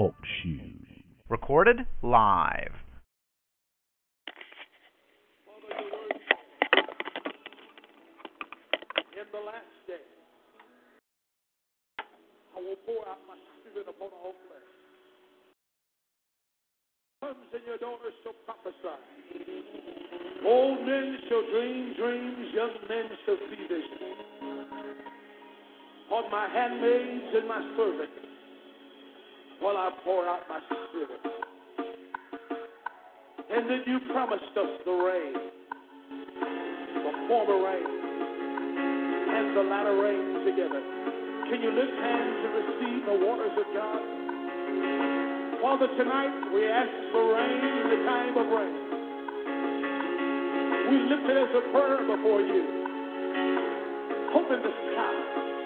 Talk shoes. Recorded live. In the last day, I will pour out my spirit upon all flesh. Sons and your daughters shall prophesy. Old men shall dream dreams, young men shall see visions. On my handmaids and my servants, while I pour out my spirit. And then you promised us the rain, the former rain, and the latter rain together. Can you lift hands and receive the waters of God? Father, tonight we ask for rain in the time of rain. We lift it as a prayer before you. Open the sky.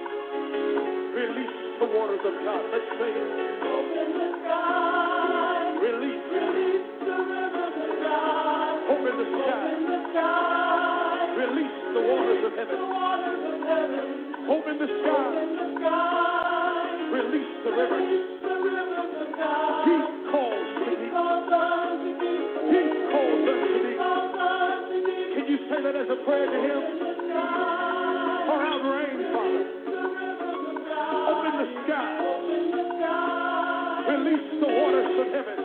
Release the waters of God. Let's sing it. Open the sky. Release. Release the rivers of God. Open the sky. Open the sky. Release the waters of heaven. The waters of heaven. Open the sky. Open the sky. Release the rivers. Release the rivers of God. He calls to. He calls unto me. Can you say that as a prayer to him? Pour out rain, Father. Open the sky. Release the waters from heaven.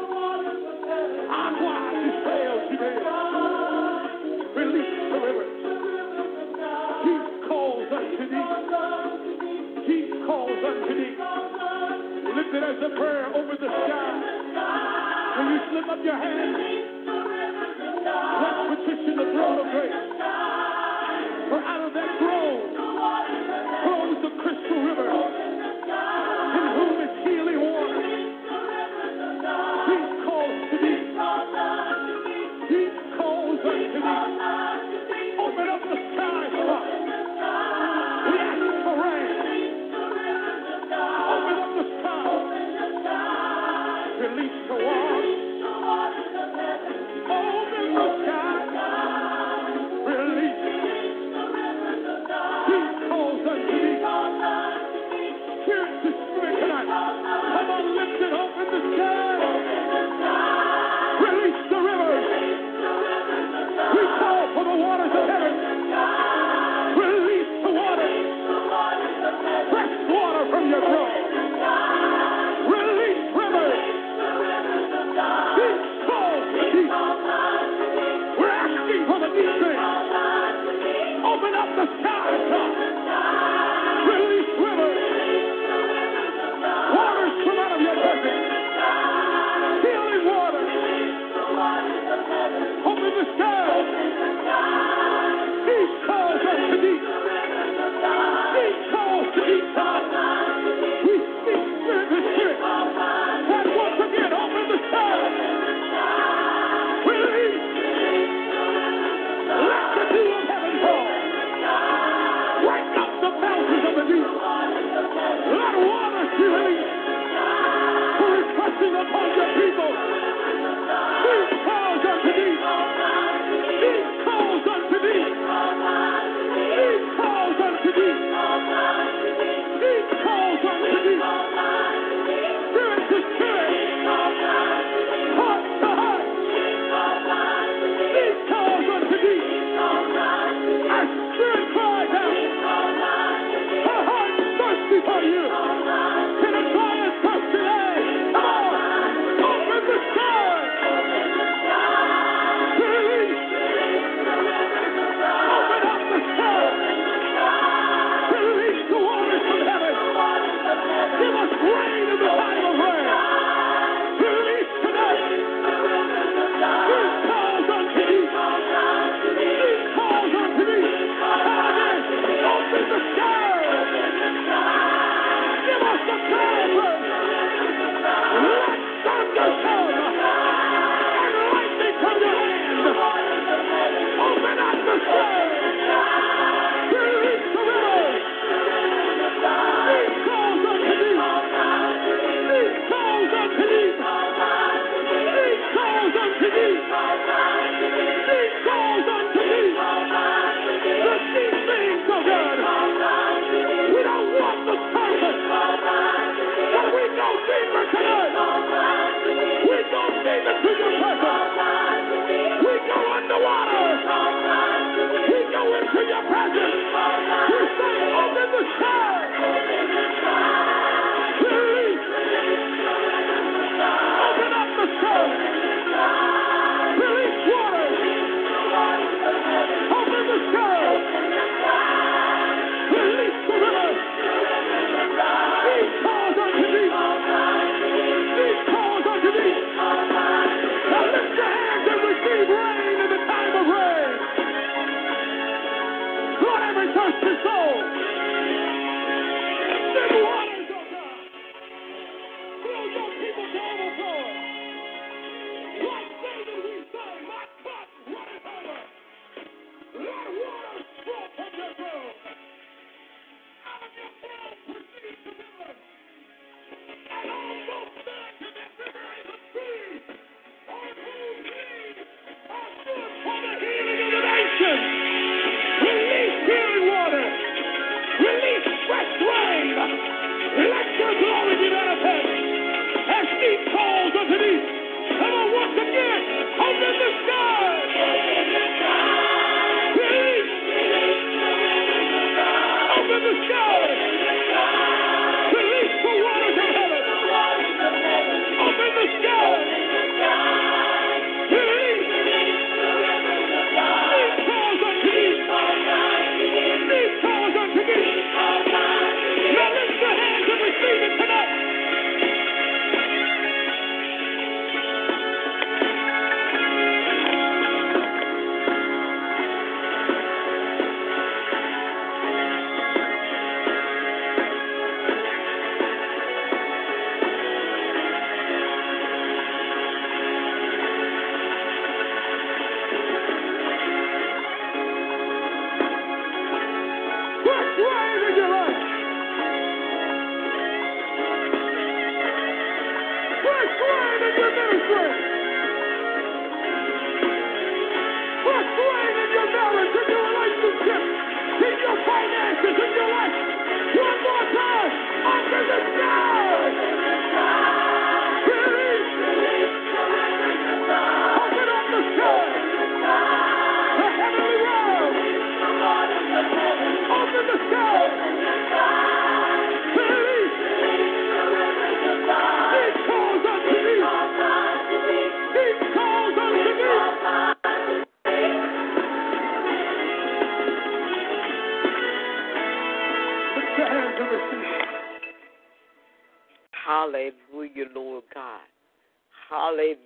Agua de sails you. Release the rivers. He calls unto thee. He calls unto thee. Lift it as a prayer over the sky. Can you slip up your hands?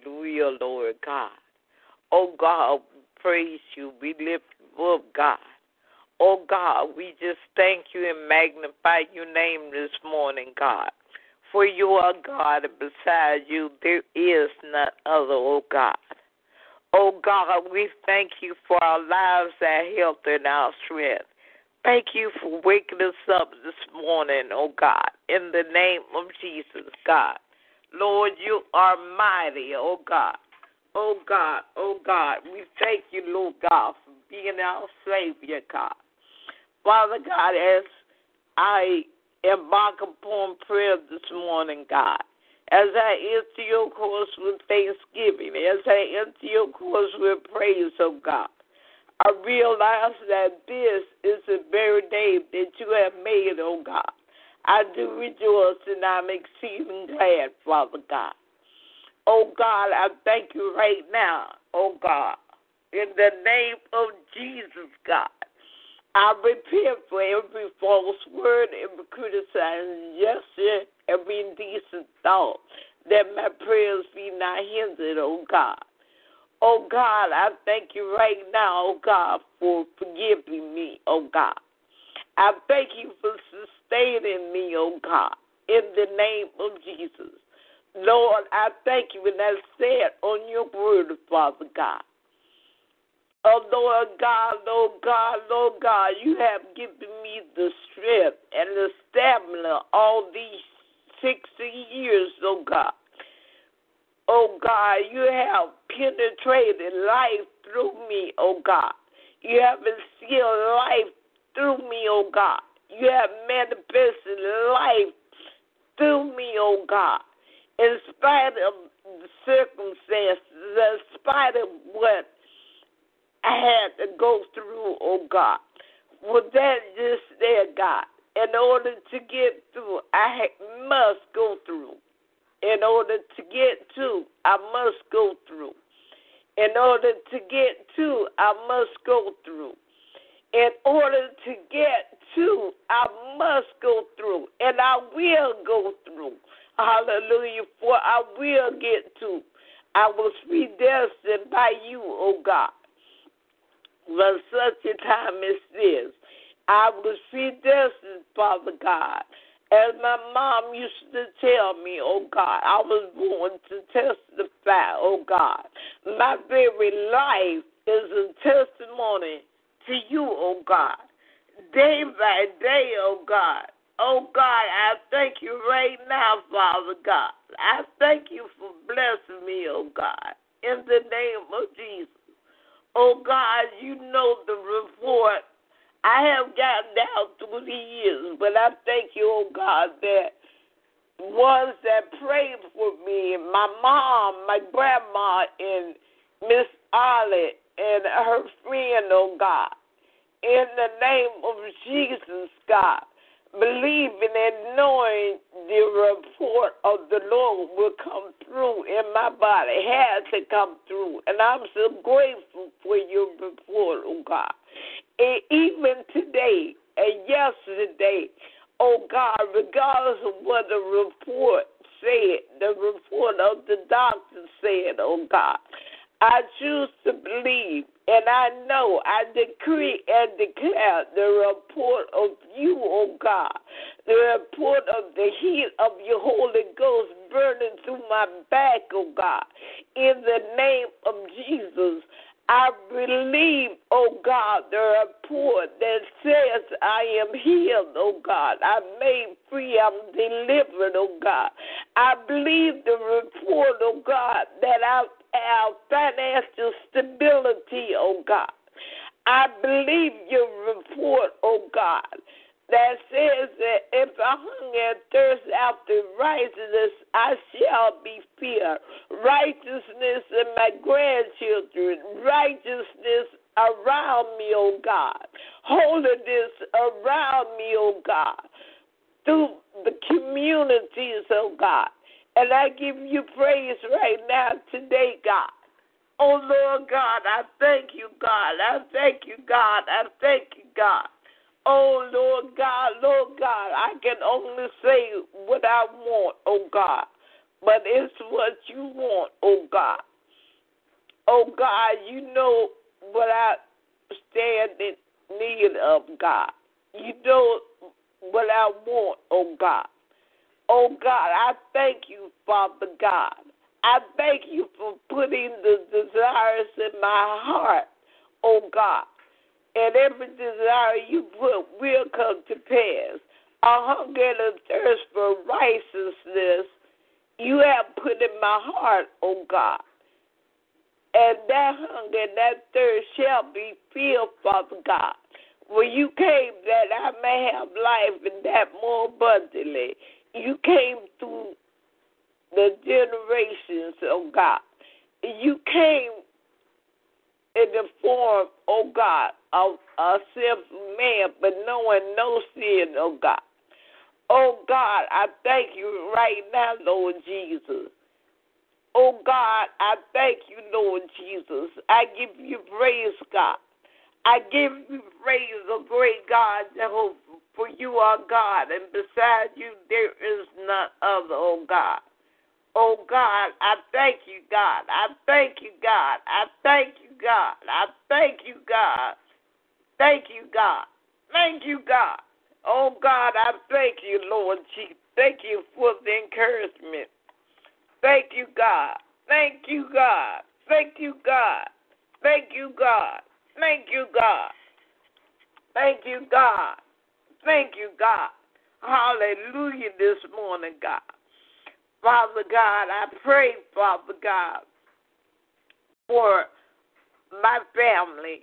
Hallelujah, Lord God. Oh God, praise you. We lift up, God. Oh God, we just thank you and magnify your name this morning, God. For you are God, and beside you there is none other, oh God. Oh God, we thank you for our lives, our health, and our strength. Thank you for waking us up this morning, oh God, in the name of Jesus, God. Lord, you are mighty, oh God. Oh God, oh God, we thank you, Lord God, for being our Savior, God. Father God, as I embark upon prayer this morning, God, as I enter your course with thanksgiving, as I enter your course with praise, oh God, I realize that this is the very day that you have made, oh God. I do rejoice and I'm exceeding glad, Father God. Oh God, I thank you right now, oh God, in the name of Jesus, God. I repent for every false word, every criticism, gesture, every indecent thought, that my prayers be not hindered, oh God. Oh God, I thank you right now, oh God, for forgiving me, oh God. I thank you for sustaining me, oh God, in the name of Jesus. Lord, I thank you, and I said on your word, Father God. Oh, Lord God, Lord God, Lord God, you have given me the strength and the stamina all these 60 years, oh God. Oh God, you have penetrated life through me, oh God. You have instilled life through me, oh God. You have manifested life through me, oh God. In spite of the circumstances, in spite of what I had to go through, oh God. With that just there, God, in order to get through, I must go through. In order to get to, I must go through. In order to get to, I must go through. In order to get to, I must go through. And I will go through. Hallelujah. For I will get to. I was predestined by you, oh God for such a time as this. I was predestined, Father God. As my mom used to tell me, oh God, I was born to testify, oh God. My very life is a testimony to you, oh God. Day by day, oh God. Oh God, I thank you right now, Father God. I thank you for blessing me, oh God, in the name of Jesus. Oh God, you know the report. I have gotten down through the years, but I thank you, oh God, that ones that prayed for me, my mom, my grandma, and Miss Ollie, and her friend, oh God. In the name of Jesus, God believing and knowing the report of the Lord will come through in my body, has to come through. And I'm so grateful for your report, oh God. And even today and yesterday, oh God, regardless of what the report said, the report of the doctor said, oh God, I choose to believe and I know, I decree and declare the report of you, O oh God, the report of the heat of your Holy Ghost burning through my back, O oh God. In the name of Jesus, I believe, oh God, the report that says I am healed, oh God. I'm made free, I'm delivered, oh God. I believe the report, oh God, that I have financial stability, oh God. I believe your report, oh God, that says that if I hunger and thirst after righteousness, I shall be filled. Righteousness in my grandchildren, righteousness around me, oh God. Holiness around me, oh God. Through the communities, oh God. And I give you praise right now today, God. Oh, Lord God, I thank you, God. I thank you, God. I thank you, God. Oh, Lord God, Lord God, I can only say what I want, oh God, but it's what you want, oh God. Oh God, you know what I stand in need of, God. You know what I want, oh God. Oh God, I thank you, Father God. I thank you for putting the desires in my heart, oh God. And every desire you put will come to pass. A hunger and a thirst for righteousness you have put in my heart, oh God. And that hunger and that thirst shall be filled, Father God. When you came that I may have life and that more abundantly. You came through the generations, oh God. You came in the form, oh God, of a sinful man, but knowing no sin, oh God. Oh God, I thank you right now, Lord Jesus. Oh God, I thank you, Lord Jesus. I give you praise, God. I give you praise, oh great God, Jehovah, for you are God, and beside you there is none other, oh God. Oh God, I thank you, God. I thank you, God. I thank you, God. I thank you, God. Thank you, God. Thank you, God. Oh God, I thank you, Lord Jesus. Thank you for the encouragement. Thank you, God. Thank you, God. Thank you, God. Thank you, God. Thank you, God. Thank you, God. Thank you, God. Hallelujah this morning, God. Father God, I pray, Father God, for my family.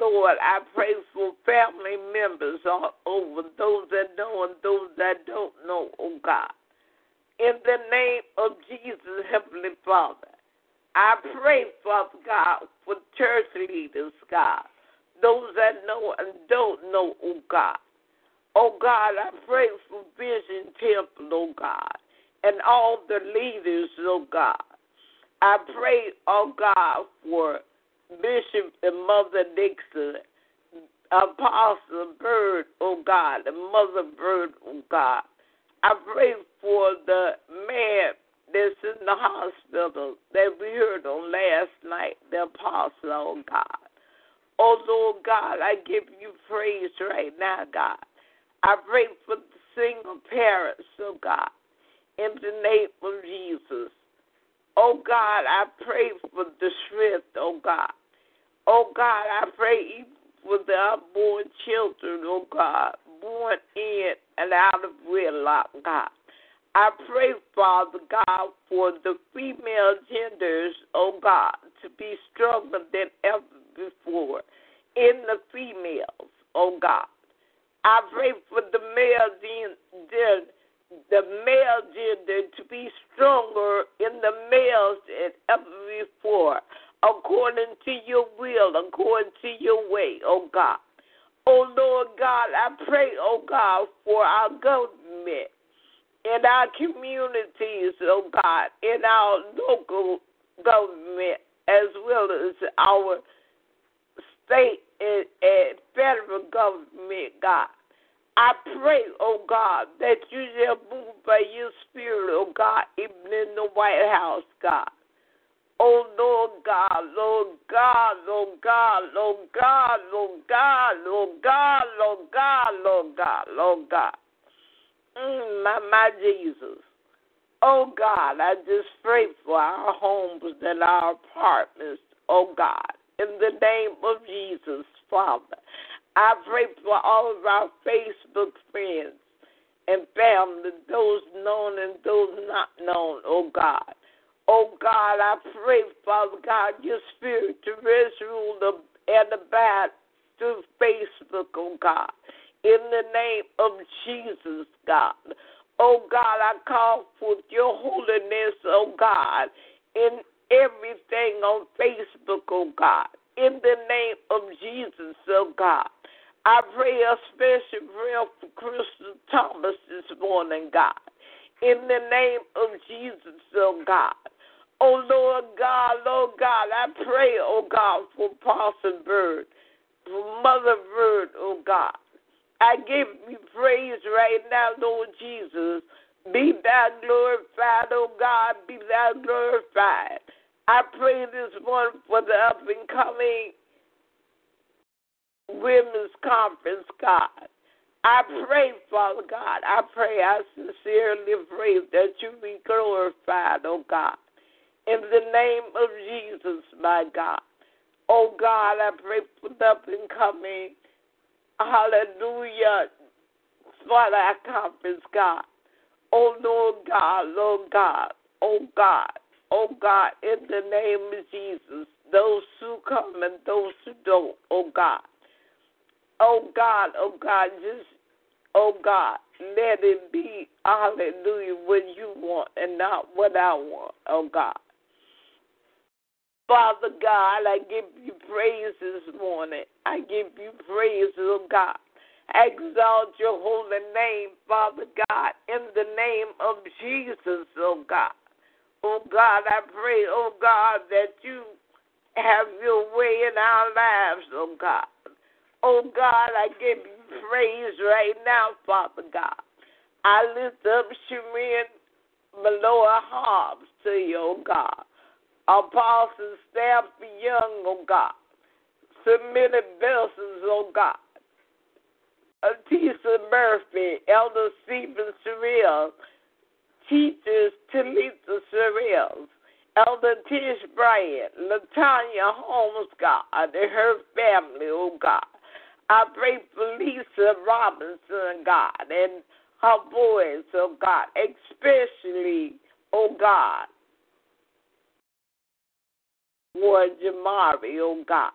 Lord, I pray for family members all over, those that know and those that don't know, oh God. In the name of Jesus, Heavenly Father, I pray, Father God, for church leaders, God, those that know and don't know, oh God. Oh God, I pray for Vision Temple, oh God, and all the leaders, oh God. I pray, oh God, for Bishop and Mother Dixon, Apostle Bird, oh God, and Mother Bird, oh God. I pray for the man that's in the hospital that we heard on last night, the apostle, oh God. Oh Lord God, I give you praise right now, God. I pray for the single parents, oh God, in the name of Jesus. Oh God, I pray for the strength, oh God. Oh God, I pray for the unborn children, oh God, born in and out of wedlock, God. I pray, Father God, for the female genders, oh God, to be stronger than ever before in the females, oh God. I pray for the male gender, the male gender to be stronger in the males than ever before, according to your will, according to your way, oh God. Oh Lord God, I pray, oh God, for our government in our communities, oh God, in our local government, as well as our state and, and federal government, God. I pray, oh God, that you shall move by your spirit, oh God, even in the White House, God. Oh Lord God, Lord God, Lord God, Lord God, Lord God, Lord God, Lord God, Lord God, Lord God. Mm, my, my Jesus. Oh God, I just pray for our homes and our apartments, oh God, in the name of Jesus, Father. I pray for all of our Facebook friends and family, those known and those not known, oh God. Oh God, I pray, Father God, your spirit to rest, rule, and the abide through Facebook, oh God. In the name of Jesus, God. Oh God, I call forth your holiness, oh God, in everything on Facebook, oh God. In the name of Jesus, oh God. I pray a special prayer for Crystal Thomas this morning, God. In the name of Jesus, oh God. Oh Lord God, Lord God, I pray, oh God, for Parson Bird, for Mother Bird, oh God. I give you praise right now, Lord Jesus. Be thou glorified, oh God, be thou glorified. I pray this morning for the up and coming women's conference, God. I pray, Father God, I pray, I sincerely pray that you be glorified, oh God. In the name of Jesus, my God. Oh God, I pray for the up and coming, hallelujah, for that conference, God. Oh Lord God, Lord God, oh God, oh God, in the name of Jesus, those who come and those who don't, oh God. Oh God, oh God, just, oh God, let it be, hallelujah, what you want and not what I want, oh God. Father God, I give you praise this morning. I give you praise, oh God. Exalt your holy name, Father God, in the name of Jesus, oh God. Oh God, I pray, oh God, that you have your way in our lives, oh God. Oh God, I give you praise right now, Father God. I lift up Shemin Maloa Hobbs to you, oh God. Apostle Stafford Young, oh God. Submitted Belsons, oh God. Atisa Murphy, Elder Stephen Surreal, Teachers Talitha Surreal, Elder Tish Bryant, Latanya Holmes, God, and her family, oh God. I pray for Lisa Robinson, God, and her boys, oh God, especially, oh God, for Jamari, oh God.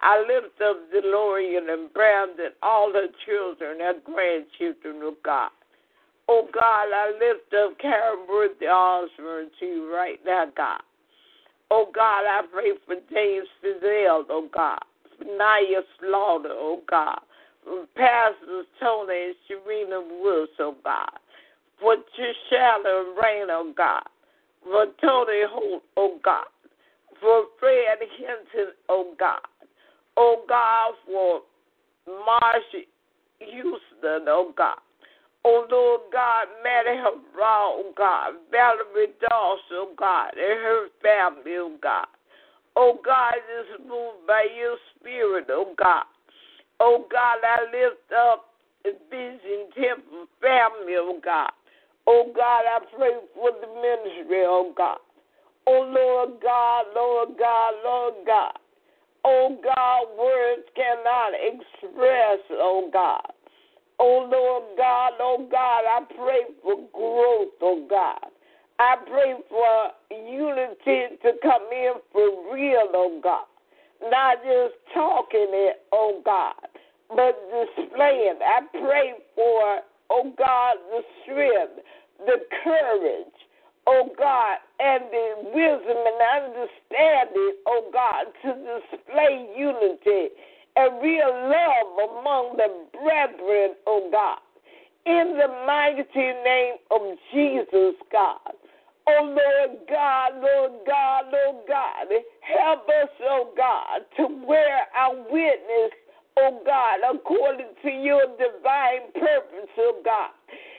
I lift up DeLorean and Brandon, all her children, her grandchildren, oh God. Oh God, I lift up Karen Worthy Osborne to you right now, God. Oh God, I pray for James Fidel, oh God. Naya Slaughter, oh God. For Pastors Tony and Sharina Woods, oh God. For Trishana and Rain, oh God. For Tony Holt, oh God. For Fred Hinton, oh God. Oh God, for Marsha Houston, oh God. Oh Lord God, Maddie Hurrah, oh God. Valerie Dawson, oh God, and her family, oh God. Oh God, just moved by your spirit, oh God. Oh God, I lift up the Vision Temple family, oh God. Oh God, I pray for the ministry, oh God. Oh Lord God, Lord God, Lord God. Oh God, words cannot express, oh God. Oh Lord God, oh God, I pray for growth, oh God. I pray for unity to come in for real, oh God. Not just talking it, oh God, but displaying. I pray for, oh God, the strength, the courage, oh God, and the wisdom and understanding, oh God, to display unity and real love among the brethren, oh God. In the mighty name of Jesus, God. Oh Lord God, Lord God, Lord God, help us, oh God, to wear our witness, oh God, according to your divine purpose, oh God.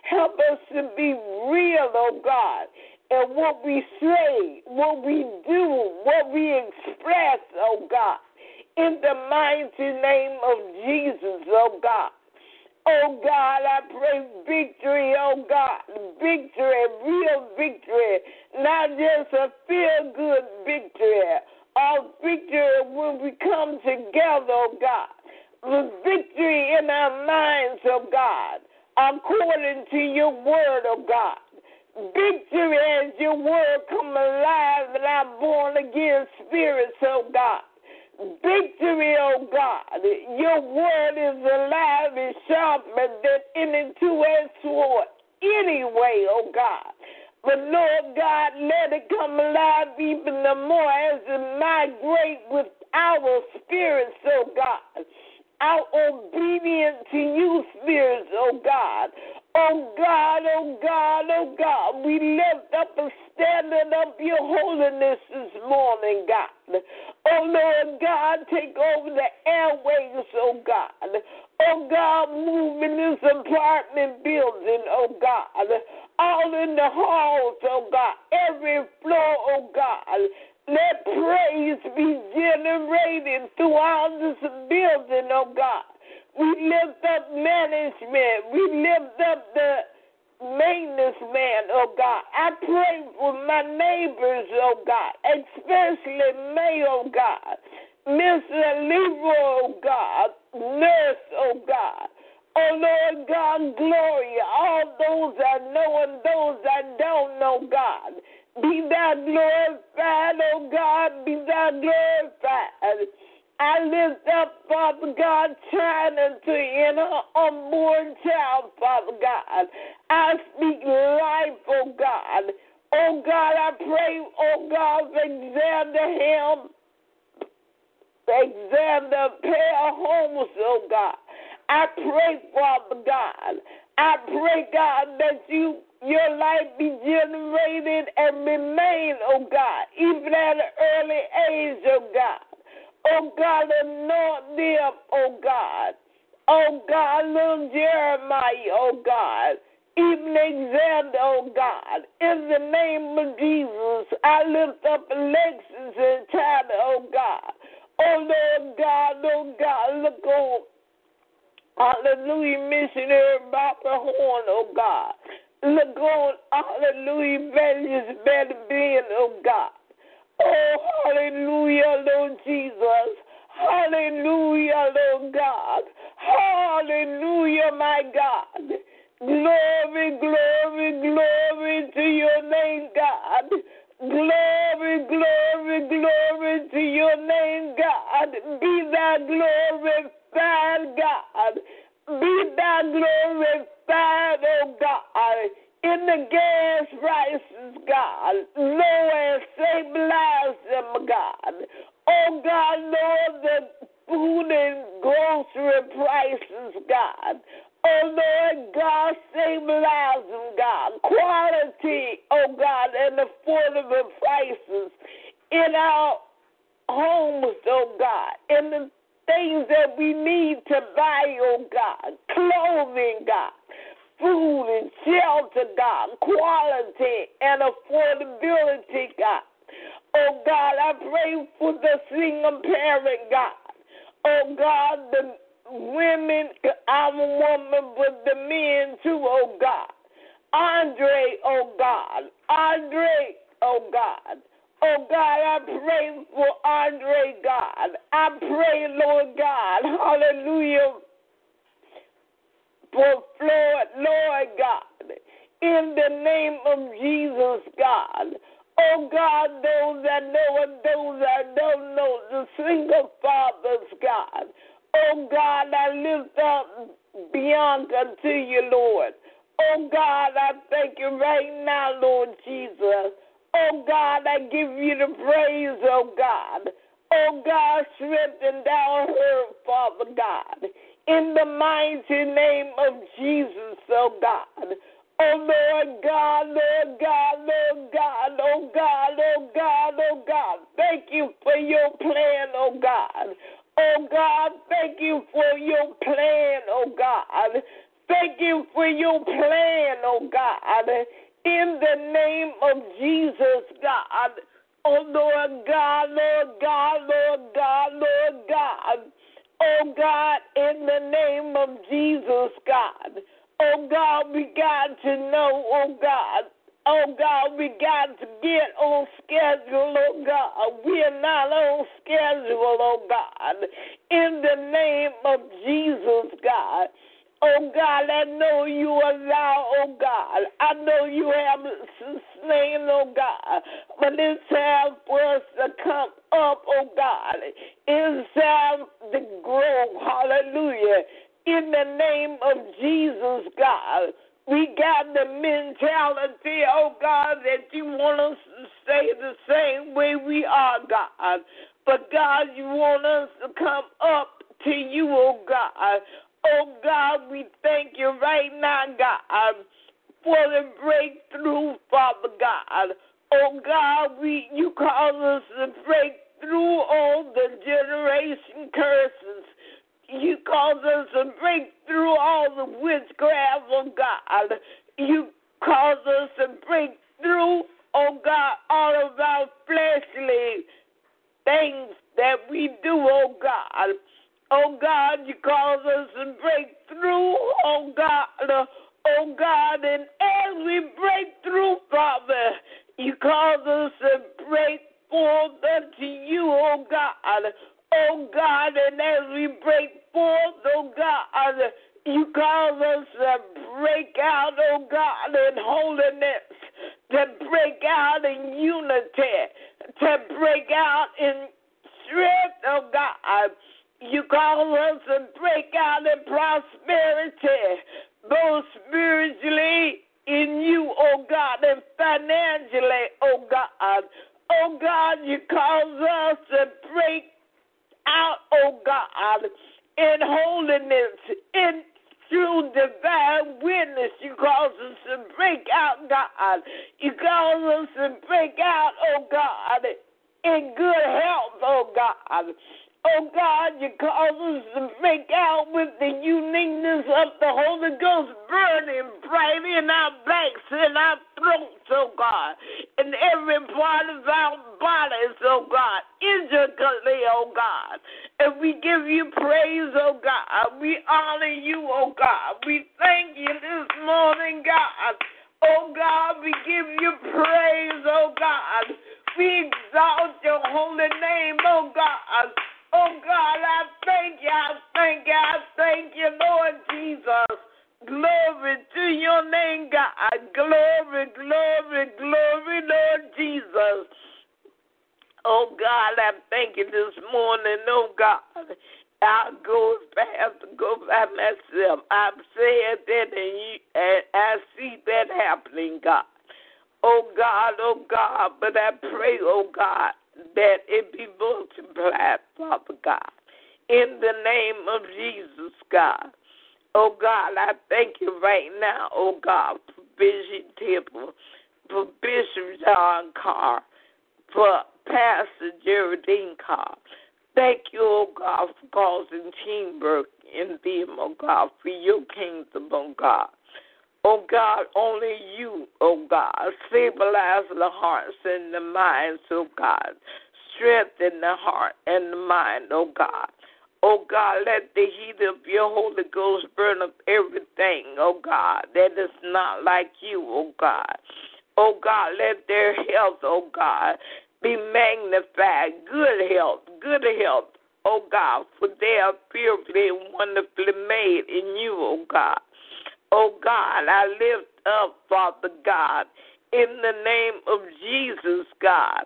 Help us to be real, oh God, in what we say, what we do, what we express, oh God. In the mighty name of Jesus, oh God. Oh God, I pray victory, oh God, victory, real victory, not just a feel good victory, a victory when we come together, oh God, the victory in our minds, oh God, according to your word, oh God. Victory as your word come alive and our born again spirits, oh God victory, oh God. Your word is alive and sharper than any two-edged sword anyway, oh God. But Lord God, let it come alive even the more as it migrate with our spirits, oh God. Our obedience to you, spirits, oh God. Oh God, oh God, oh God, we lift up a standing up your holiness this morning, God. Oh Lord God, take over the airways, oh God. Oh God, move in this apartment building, oh God. All in the halls, oh God. Every floor, oh God. Let praise be generated throughout this building, oh God. We lift up management. We lift up the maintenance man, oh God. I pray for my neighbors, oh God, especially May, oh God. Mr. Leroy, oh God. Nurse, oh God. Oh Lord God, glory. All those I know and those I don't know, God. Be thou glorified, oh God. Be thou glorified. I lift up, Father God, China to in her unborn child, Father God. I speak life, oh God. Oh God, I pray, oh God, for Him, Alexander Pair Homes, oh God. I pray, Father God. I pray, God, that you your life be generated and remain, oh God, even at an early age, oh God. Oh God, anoint them, oh God. Oh God, little Jeremiah, oh God. Even Alexander, oh God. In the name of Jesus, I lift up Alexis and Tyler, oh God. Oh Lord God, oh God, look on. Hallelujah, missionary Barbara Horn, oh God. Look on, hallelujah, evangelist Betty Ben, oh God. Oh, hallelujah, Lord Jesus. Hallelujah, Lord God. Hallelujah, my God. Glory, glory, glory to your name, God. Glory, glory, glory to your name, God. Be thou glorified, God. Be thou glorified, oh God in the gas prices, God. Lord, stabilize them, God. Oh, God, Lord, the food and grocery prices, God. Oh, Lord God, stabilize them, God. Quality, oh, God, and affordable prices in our homes, oh, God. In the things that we need to buy, oh, God. Clothing, God food and shelter, God, quality and affordability, God. Oh God, I pray for the single parent, God. Oh God, the women, I'm a woman, but the men too, oh God. Andre, oh God. Andre, oh God. Oh God, I pray for Andre, God. I pray, Lord God, hallelujah, for Lord, Lord God, in the name of Jesus, God. Oh God, those that know and those that don't know, the single fathers, God. Oh God, I lift up Bianca to you, Lord. Oh God, I thank you right now, Lord Jesus. Oh God, I give you the praise, oh God. Oh God, strengthen thou her, Father God in the mighty name of Jesus, oh God. Oh Lord God, Lord God, Lord God, oh God, oh God, oh God. Thank you for your plan, oh God. Oh God, thank you for your plan, oh God. Thank you for your plan, oh God. In the name of Jesus, God. Oh Lord God, Lord God, Lord God, Lord God. Oh God, in the name of Jesus, God. Oh God, we got to know, oh God. Oh God, we got to get on schedule, oh God. We are not on schedule, oh God. In the name of Jesus, God. Oh God, I know you allow, oh God. I know you have sustained, oh God. But it's time for us to come up, oh God. It's time to grow, hallelujah. In the name of Jesus, God. We got the mentality, oh God, that you want us to stay the same way we are, God. But God, you want us to come up to you, oh God. Oh God, we thank you right now, God, for the breakthrough, Father God. Oh God, we you call us to break through all the generation curses. You cause us to break through all the witchcraft, oh God. You cause us to break through, oh God, all of our fleshly things that we do, oh God. Oh God, you cause us to break through, oh God. Oh God, and as we break through, Father, you cause us to break forth unto you, oh God. Oh God, and as we break forth, oh God, you cause us to break out, oh God, in holiness, to break out in unity, to break out in strength, oh God. You call us to break out in prosperity, both spiritually in you, oh God, and financially, oh God. Oh God, you cause us to break out, oh God, in holiness, in true divine witness. You cause us to break out, God. You cause us to break out, oh God, in good health, oh God. Oh God, you cause us to break out with the uniqueness of the Holy Ghost burning bright in our backs and our throats, oh God, in every part of our bodies, oh God, intricately, oh God. And we give you praise, oh God. We honor you, oh God. We thank you this morning, God. Oh God, we give you praise, oh God. We exalt your holy name, oh God. Oh God, I thank you, I thank you, I thank you, Lord Jesus. Glory to your name, God. Glory, glory, glory, Lord Jesus. Oh God, I thank you this morning, oh God. I go fast, go by myself. I've said that, and, you, and I see that happening, God. Oh God, oh God, but I pray, oh God, that it be multiplied, Father God, in the name of Jesus, God. Oh God, I thank you right now, oh God, for Bishop Temple, for Bishop John Carr, for Pastor Geraldine Carr. Thank you, oh God, for causing teamwork in them, oh God, for your kingdom, oh God. Oh God, only you, oh God, stabilize the hearts and the minds, oh God. Strengthen the heart and the mind, oh God. Oh God, let the heat of your Holy Ghost burn up everything, oh God, that is not like you, oh God. Oh God, let their health, oh God, be magnified. Good health, good health, oh God, for they are fearfully and wonderfully made in you, oh God. Oh God, I lift up, Father God, in the name of Jesus, God.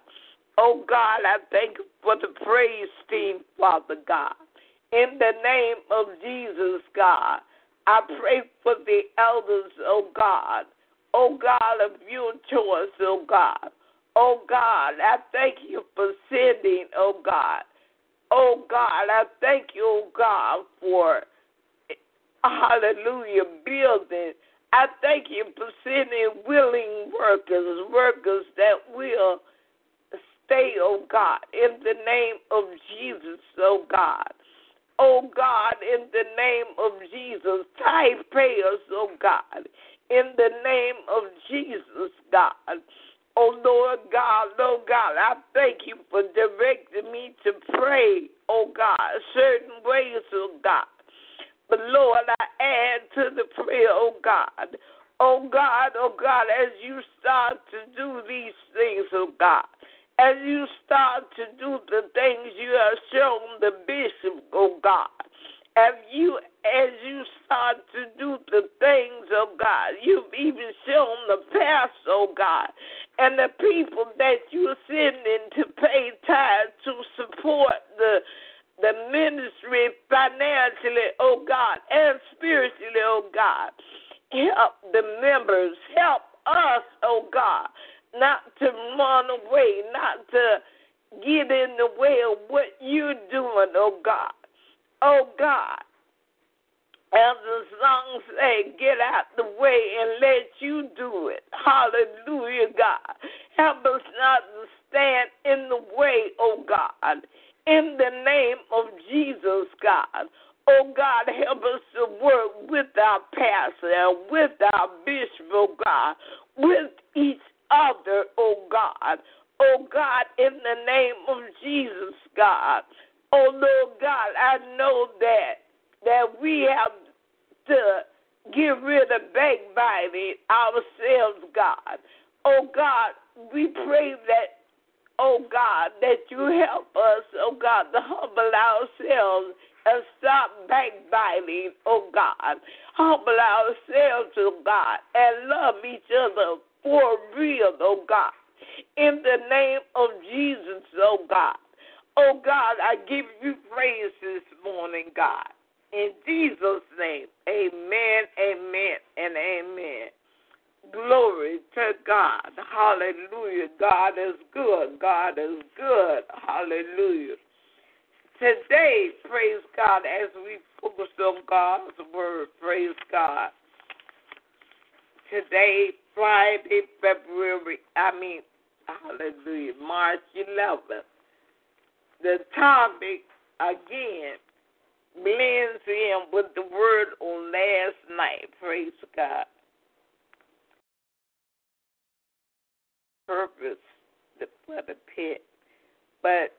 Oh God, I thank you for the praise team, Father God. In the name of Jesus, God, I pray for the elders, oh God. Oh God of your choice, oh God. Oh God, I thank you for sending, oh God. Oh God, I thank you, oh God, for hallelujah, building. I thank you for sending willing workers, workers that will stay, oh God, in the name of Jesus, oh God. Oh God, in the name of Jesus, tithe payers, oh God, in the name of Jesus, God. Oh Lord God, Lord God, I thank you for directing me to pray, oh God, certain ways, oh God. But Lord, I add to the prayer, oh God. Oh God, oh God, as you start to do these things, oh God, as you start to do the things you have shown the bishop, oh God, as you as you start to do the things, oh God, you've even shown the past, oh God, and the people that you're sending to pay tithes to support the the ministry financially, oh God, and spiritually, oh God. Help the members, help us, oh God, not to run away, not to get in the way of what you're doing, oh God. Oh God. As the song say, get out the way and let you do it. Hallelujah, God. Help us not to stand in the way, oh God in the name of Jesus, God. Oh God, help us to work with our pastor and with our bishop, oh God, with each other, oh God. Oh God, in the name of Jesus, God. Oh Lord God, I know that that we have to get rid of backbiting ourselves, God. Oh God, we pray that oh God, that you help us, oh God, to humble ourselves and stop backbiting, oh God. Humble ourselves, oh God, and love each other for real, oh God. In the name of Jesus, oh God. Oh God, I give you praise this morning, God. In Jesus' name, amen, amen, and amen. Glory to God. Hallelujah. God is good. God is good. Hallelujah. Today, praise God, as we focus on God's word, praise God. Today, Friday, February, I mean, hallelujah, March 11th. The topic, again, blends in with the word on last night, praise God. Purpose for the pit. But,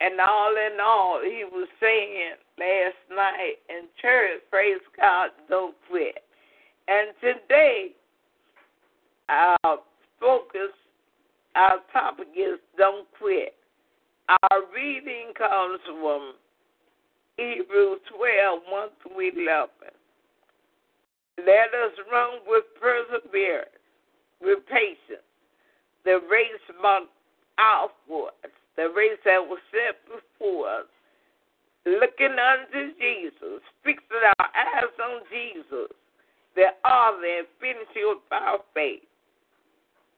and all in all, he was saying last night in church, praise God, don't quit. And today, our focus, our topic is don't quit. Our reading comes from Hebrews 12, 1 through 11. Let us run with perseverance, with patience, the race marked out for us, the race that was set before us, looking unto Jesus, fixing our eyes on Jesus, the author and finisher of our faith,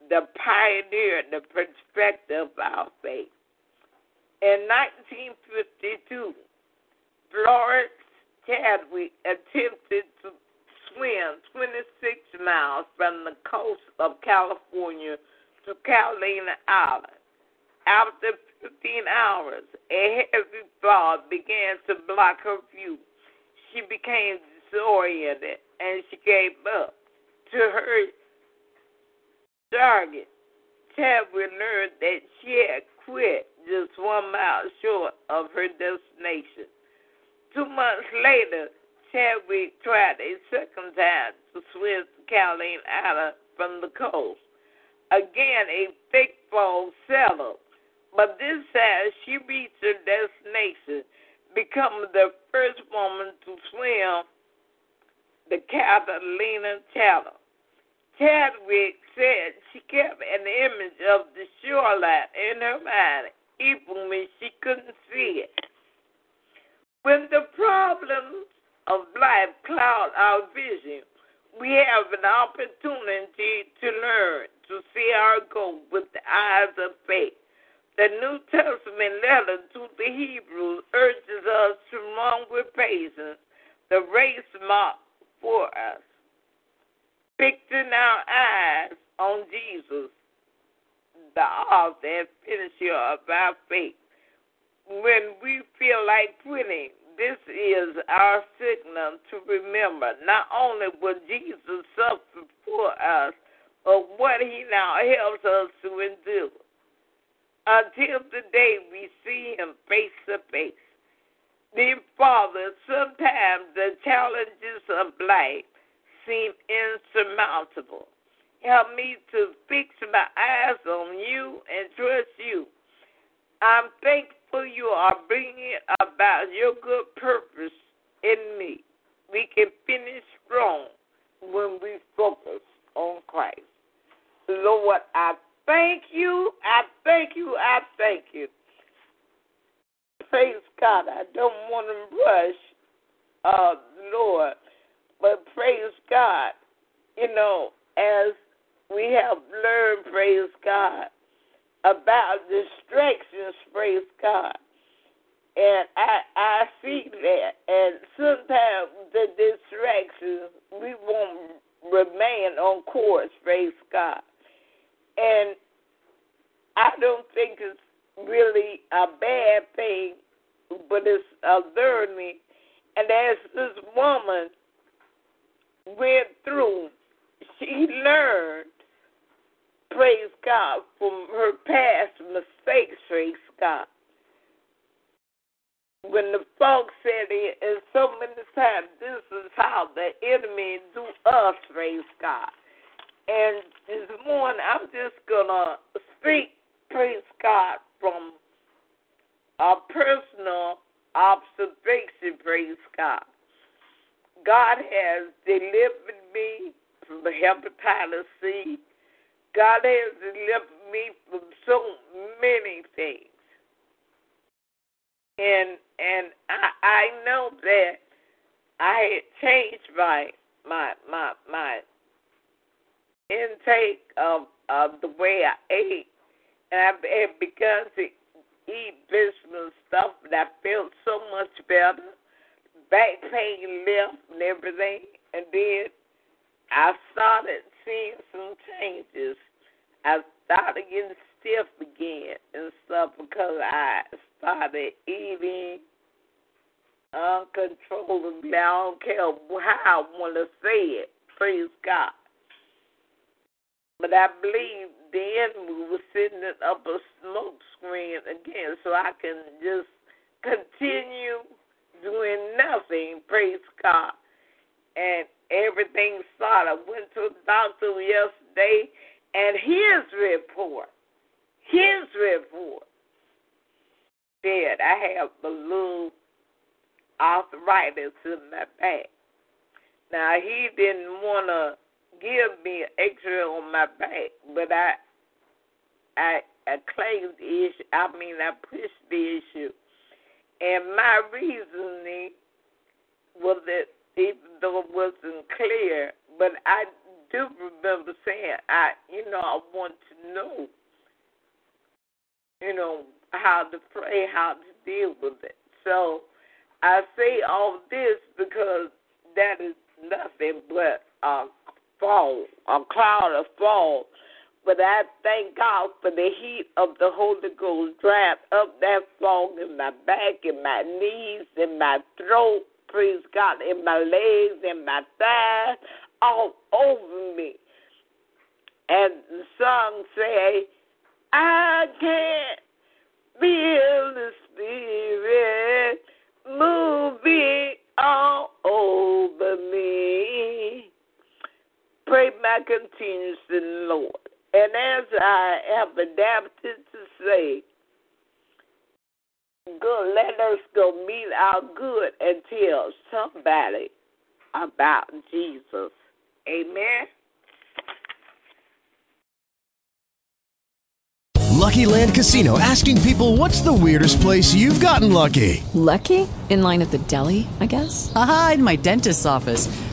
the pioneer, the perspective of our faith. In 1952, Florence Chadwick attempted to swim 26 miles from the coast of California to Catalina Island. After 15 hours, a heavy fog began to block her view. She became disoriented and she gave up. To her target, Chadwick learned that she had quit just one mile short of her destination. Two months later, Chadwick tried a second time to swim to Catalina Island from the coast. Again, a thick fog settled, but this time she reached her destination, becoming the first woman to swim the Catalina Channel. Chadwick said she kept an image of the shoreline in her mind even when she couldn't see it. When the problems of life cloud our vision, we have an opportunity to learn to see our goal with the eyes of faith. The New Testament letter to the Hebrews urges us to run with patience the race marked for us, fixing our eyes on Jesus, the author and finisher of our faith. When we feel like quitting, this is our signal to remember not only what Jesus suffered for us, but what he now helps us to endure. Until the day we see him face to face. Dear Father, sometimes the challenges of life seem insurmountable. Help me to fix my eyes on you and trust you. I'm thankful you are bringing about your good purpose in me. We can finish strong when we focus on Christ. Lord, I thank you. I thank you. I thank you. Praise God. I don't want to rush, uh, Lord, but praise God. You know, as we have learned, praise God, about distractions, praise God. And I I see that and sometimes the distractions we won't remain on course, praise God. And I don't think it's really a bad thing, but it's a learning. And as this woman went through she learned, praise God, from her past mistakes, praise God. When the folks said it, and so many times, this is how the enemy do us, praise God. And this morning, I'm just to speak, praise God, from a personal observation, praise God. God has delivered me from hepatitis C. God has delivered me from so many things. And and I I know that I had changed my my my my intake of of the way I ate and I had begun to eat vegetable stuff and I felt so much better. Back pain left and everything and then I started seeing some changes. I started getting stiff again and stuff because I started eating uncontrollably. I don't care how I want to say it. Praise God. But I believe then we were sitting up a smoke screen again so I can just continue doing nothing. Praise God. And everything started. I went to the doctor yesterday, and his report, his report, said I have a little arthritis in my back. Now he didn't want to give me an X-ray on my back, but I, I, I claimed the issue. I mean, I pushed the issue, and my reasoning was that even though it wasn't clear, but I do remember saying, I, you know, I want to know, you know, how to pray, how to deal with it. So I say all this because that is nothing but a fall, a cloud of fall. But I thank God for the heat of the Holy Ghost drive up that fog in my back, in my knees, in my throat, praise God, in my legs, in my thighs, all over me. And the song say, I can't feel the spirit moving all over me. Pray my continuous in the Lord. And as I have adapted to say, good. Let us go meet our good and tell somebody about Jesus. Amen. Lucky Land Casino asking people what's the weirdest place you've gotten lucky? Lucky? In line at the deli, I guess? Aha, in my dentist's office.